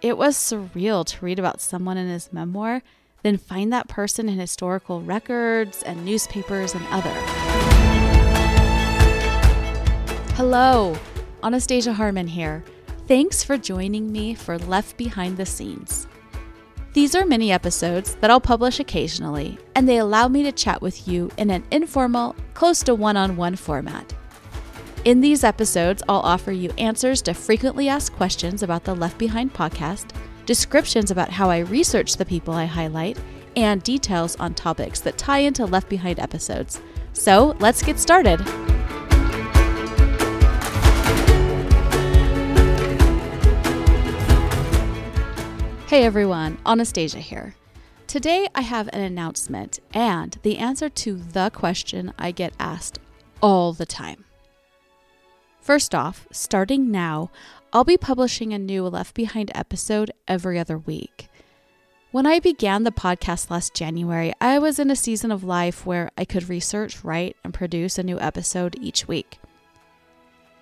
It was surreal to read about someone in his memoir, then find that person in historical records and newspapers and other. Hello, Anastasia Harman here. Thanks for joining me for Left Behind the Scenes. These are mini episodes that I'll publish occasionally, and they allow me to chat with you in an informal, close to one on one format. In these episodes, I'll offer you answers to frequently asked questions about the Left Behind podcast, descriptions about how I research the people I highlight, and details on topics that tie into Left Behind episodes. So let's get started. Hey everyone, Anastasia here. Today I have an announcement and the answer to the question I get asked all the time. First off, starting now, I'll be publishing a new Left Behind episode every other week. When I began the podcast last January, I was in a season of life where I could research, write, and produce a new episode each week.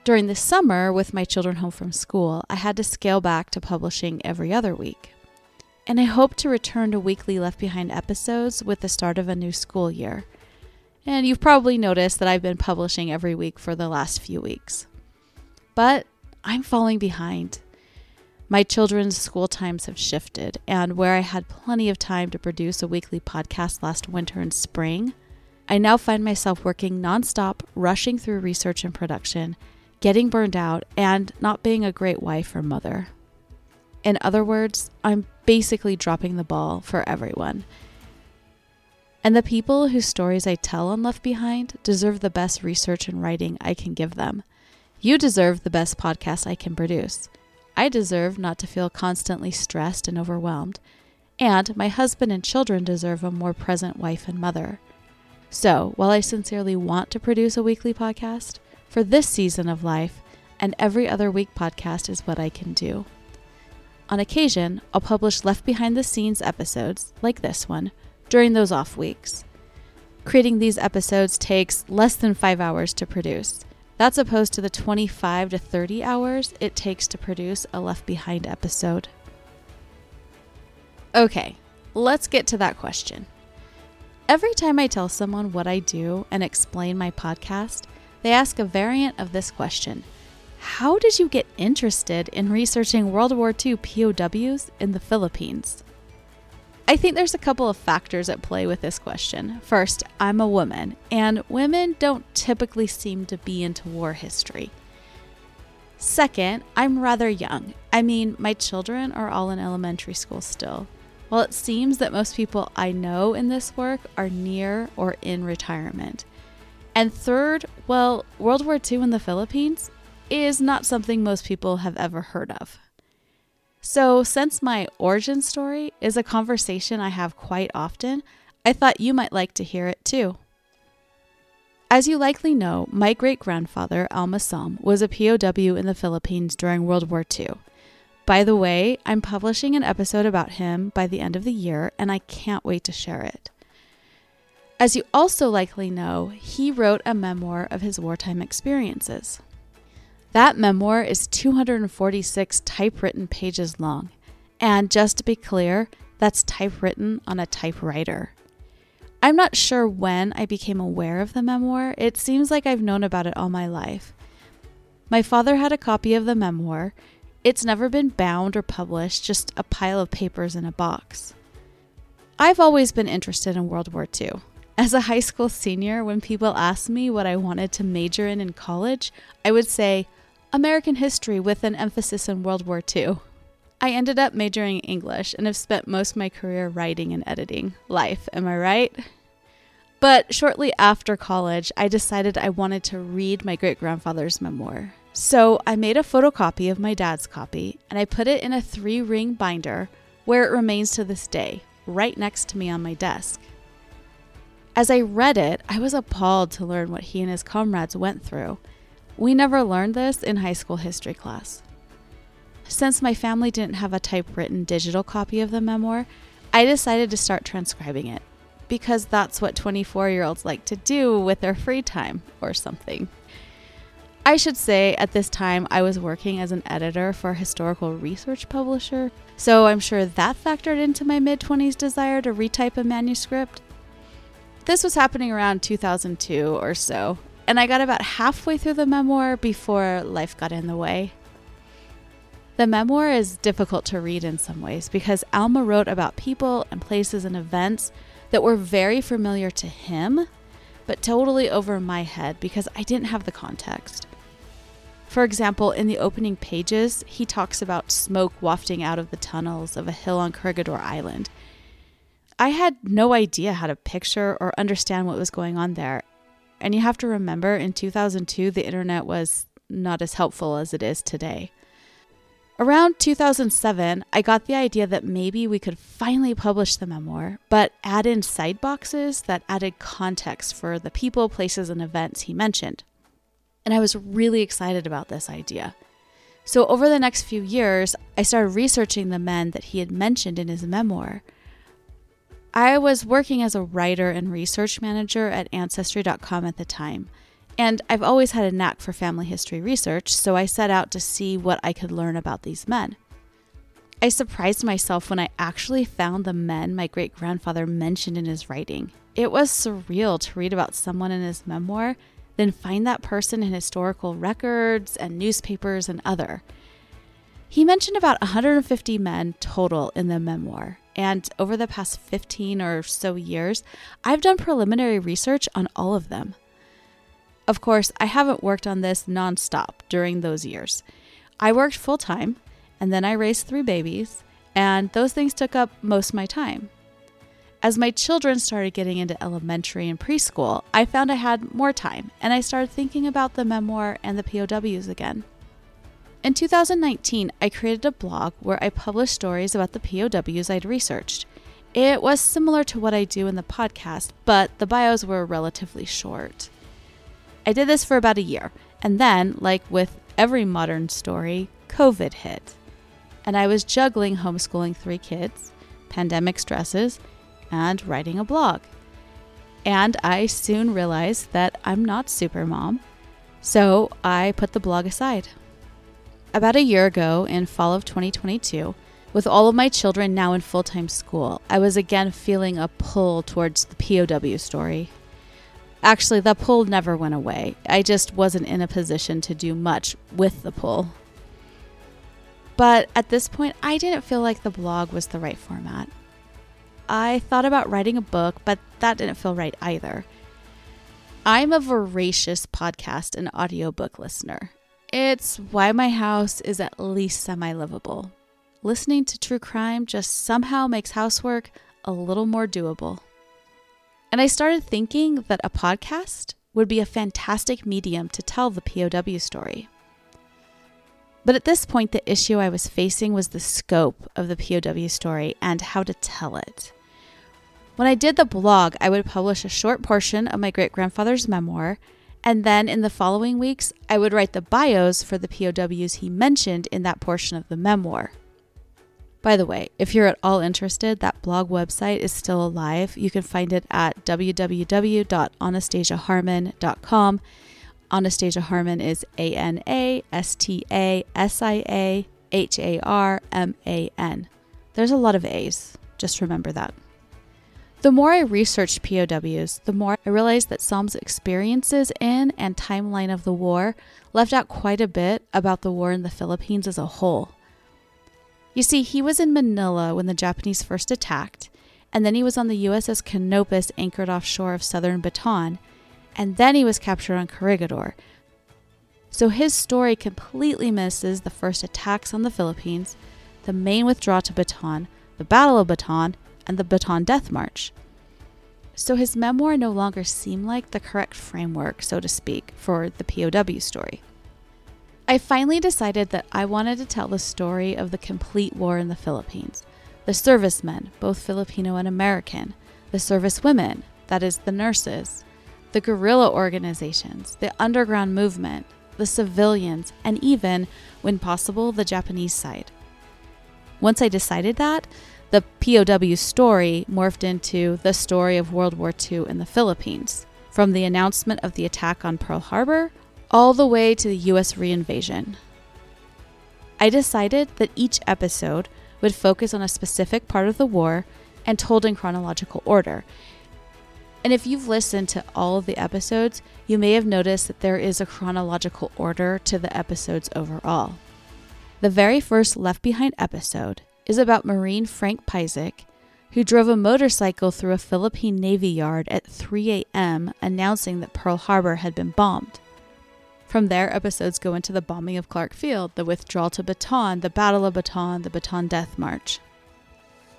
During the summer, with my children home from school, I had to scale back to publishing every other week and I hope to return to weekly Left Behind episodes with the start of a new school year. And you've probably noticed that I've been publishing every week for the last few weeks. But I'm falling behind. My children's school times have shifted, and where I had plenty of time to produce a weekly podcast last winter and spring, I now find myself working nonstop, rushing through research and production, getting burned out, and not being a great wife or mother. In other words, I'm basically dropping the ball for everyone. And the people whose stories I tell on Left Behind deserve the best research and writing I can give them. You deserve the best podcast I can produce. I deserve not to feel constantly stressed and overwhelmed. And my husband and children deserve a more present wife and mother. So, while I sincerely want to produce a weekly podcast, for this season of life, and every other week podcast is what I can do. On occasion, I'll publish left behind the scenes episodes, like this one, during those off weeks. Creating these episodes takes less than five hours to produce. That's opposed to the 25 to 30 hours it takes to produce a Left Behind episode. Okay, let's get to that question. Every time I tell someone what I do and explain my podcast, they ask a variant of this question how did you get interested in researching World War II POWs in the Philippines? I think there's a couple of factors at play with this question. First, I'm a woman, and women don't typically seem to be into war history. Second, I'm rather young. I mean, my children are all in elementary school still. While it seems that most people I know in this work are near or in retirement. And third, well, World War II in the Philippines is not something most people have ever heard of. So, since my origin story is a conversation I have quite often, I thought you might like to hear it too. As you likely know, my great grandfather, Alma Salm, was a POW in the Philippines during World War II. By the way, I'm publishing an episode about him by the end of the year, and I can't wait to share it. As you also likely know, he wrote a memoir of his wartime experiences. That memoir is 246 typewritten pages long. And just to be clear, that's typewritten on a typewriter. I'm not sure when I became aware of the memoir. It seems like I've known about it all my life. My father had a copy of the memoir. It's never been bound or published, just a pile of papers in a box. I've always been interested in World War II. As a high school senior, when people asked me what I wanted to major in in college, I would say, American history with an emphasis in World War II. I ended up majoring in English and have spent most of my career writing and editing. Life, am I right? But shortly after college, I decided I wanted to read my great grandfather's memoir. So I made a photocopy of my dad's copy and I put it in a three ring binder where it remains to this day, right next to me on my desk. As I read it, I was appalled to learn what he and his comrades went through we never learned this in high school history class. Since my family didn't have a typewritten digital copy of the memoir, I decided to start transcribing it because that's what 24 year olds like to do with their free time or something. I should say at this time I was working as an editor for a historical research publisher, so I'm sure that factored into my mid 20s desire to retype a manuscript. This was happening around 2002 or so, and I got about halfway through the memoir before life got in the way. The memoir is difficult to read in some ways because Alma wrote about people and places and events that were very familiar to him, but totally over my head because I didn't have the context. For example, in the opening pages, he talks about smoke wafting out of the tunnels of a hill on Corregidor Island. I had no idea how to picture or understand what was going on there. And you have to remember, in 2002, the internet was not as helpful as it is today. Around 2007, I got the idea that maybe we could finally publish the memoir, but add in side boxes that added context for the people, places, and events he mentioned. And I was really excited about this idea. So, over the next few years, I started researching the men that he had mentioned in his memoir. I was working as a writer and research manager at Ancestry.com at the time. And I've always had a knack for family history research, so I set out to see what I could learn about these men. I surprised myself when I actually found the men my great grandfather mentioned in his writing. It was surreal to read about someone in his memoir, then find that person in historical records and newspapers and other. He mentioned about 150 men total in the memoir, and over the past 15 or so years, I've done preliminary research on all of them. Of course, I haven't worked on this nonstop during those years. I worked full time, and then I raised three babies, and those things took up most of my time. As my children started getting into elementary and preschool, I found I had more time, and I started thinking about the memoir and the POWs again. In 2019, I created a blog where I published stories about the POWs I'd researched. It was similar to what I do in the podcast, but the bios were relatively short. I did this for about a year. And then, like with every modern story, COVID hit. And I was juggling homeschooling three kids, pandemic stresses, and writing a blog. And I soon realized that I'm not super mom, so I put the blog aside. About a year ago, in fall of 2022, with all of my children now in full time school, I was again feeling a pull towards the POW story. Actually, the pull never went away. I just wasn't in a position to do much with the pull. But at this point, I didn't feel like the blog was the right format. I thought about writing a book, but that didn't feel right either. I'm a voracious podcast and audiobook listener. It's why my house is at least semi livable. Listening to true crime just somehow makes housework a little more doable. And I started thinking that a podcast would be a fantastic medium to tell the POW story. But at this point, the issue I was facing was the scope of the POW story and how to tell it. When I did the blog, I would publish a short portion of my great grandfather's memoir, and then in the following weeks, I would write the bios for the POWs he mentioned in that portion of the memoir. By the way, if you're at all interested, that blog website is still alive. You can find it at www.anastasiaharman.com. Anastasia Harman is A N A S T A S I A H A R M A N. There's a lot of A's, just remember that. The more I researched POWs, the more I realized that Salm's experiences in and timeline of the war left out quite a bit about the war in the Philippines as a whole. You see, he was in Manila when the Japanese first attacked, and then he was on the USS Canopus anchored offshore of southern Bataan, and then he was captured on Corregidor. So his story completely misses the first attacks on the Philippines, the main withdrawal to Bataan, the Battle of Bataan, and the Bataan Death March. So his memoir no longer seemed like the correct framework, so to speak, for the POW story. I finally decided that I wanted to tell the story of the complete war in the Philippines the servicemen, both Filipino and American, the servicewomen, that is, the nurses, the guerrilla organizations, the underground movement, the civilians, and even, when possible, the Japanese side. Once I decided that, the POW story morphed into the story of World War II in the Philippines, from the announcement of the attack on Pearl Harbor all the way to the US reinvasion. I decided that each episode would focus on a specific part of the war and told in chronological order. And if you've listened to all of the episodes, you may have noticed that there is a chronological order to the episodes overall. The very first Left Behind episode is about Marine Frank Piecyk, who drove a motorcycle through a Philippine Navy yard at 3 a.m., announcing that Pearl Harbor had been bombed. From there, episodes go into the bombing of Clark Field, the withdrawal to Bataan, the Battle of Bataan, the Bataan Death March.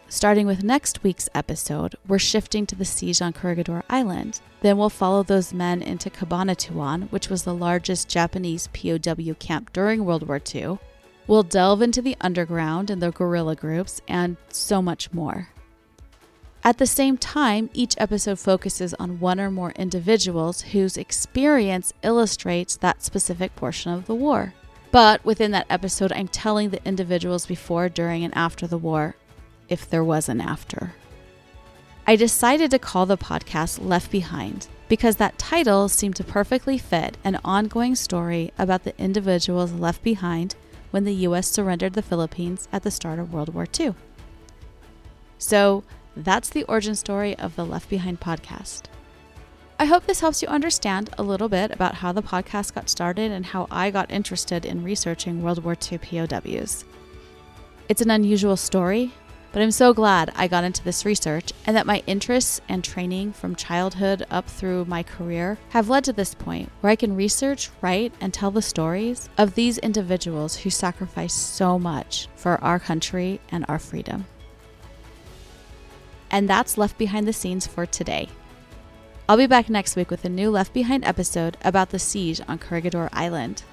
Starting with next week's episode, we're shifting to the siege on Corregidor Island. Then we'll follow those men into Cabanatuan, which was the largest Japanese POW camp during World War II. We'll delve into the underground and the guerrilla groups, and so much more. At the same time, each episode focuses on one or more individuals whose experience illustrates that specific portion of the war. But within that episode, I'm telling the individuals before, during, and after the war, if there was an after. I decided to call the podcast Left Behind because that title seemed to perfectly fit an ongoing story about the individuals left behind when the US surrendered the Philippines at the start of World War II. So, that's the origin story of the Left Behind podcast. I hope this helps you understand a little bit about how the podcast got started and how I got interested in researching World War II POWs. It's an unusual story, but I'm so glad I got into this research and that my interests and training from childhood up through my career have led to this point where I can research, write, and tell the stories of these individuals who sacrificed so much for our country and our freedom. And that's Left Behind the Scenes for today. I'll be back next week with a new Left Behind episode about the siege on Corregidor Island.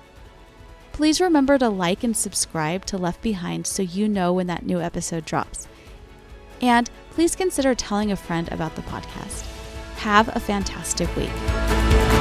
Please remember to like and subscribe to Left Behind so you know when that new episode drops. And please consider telling a friend about the podcast. Have a fantastic week.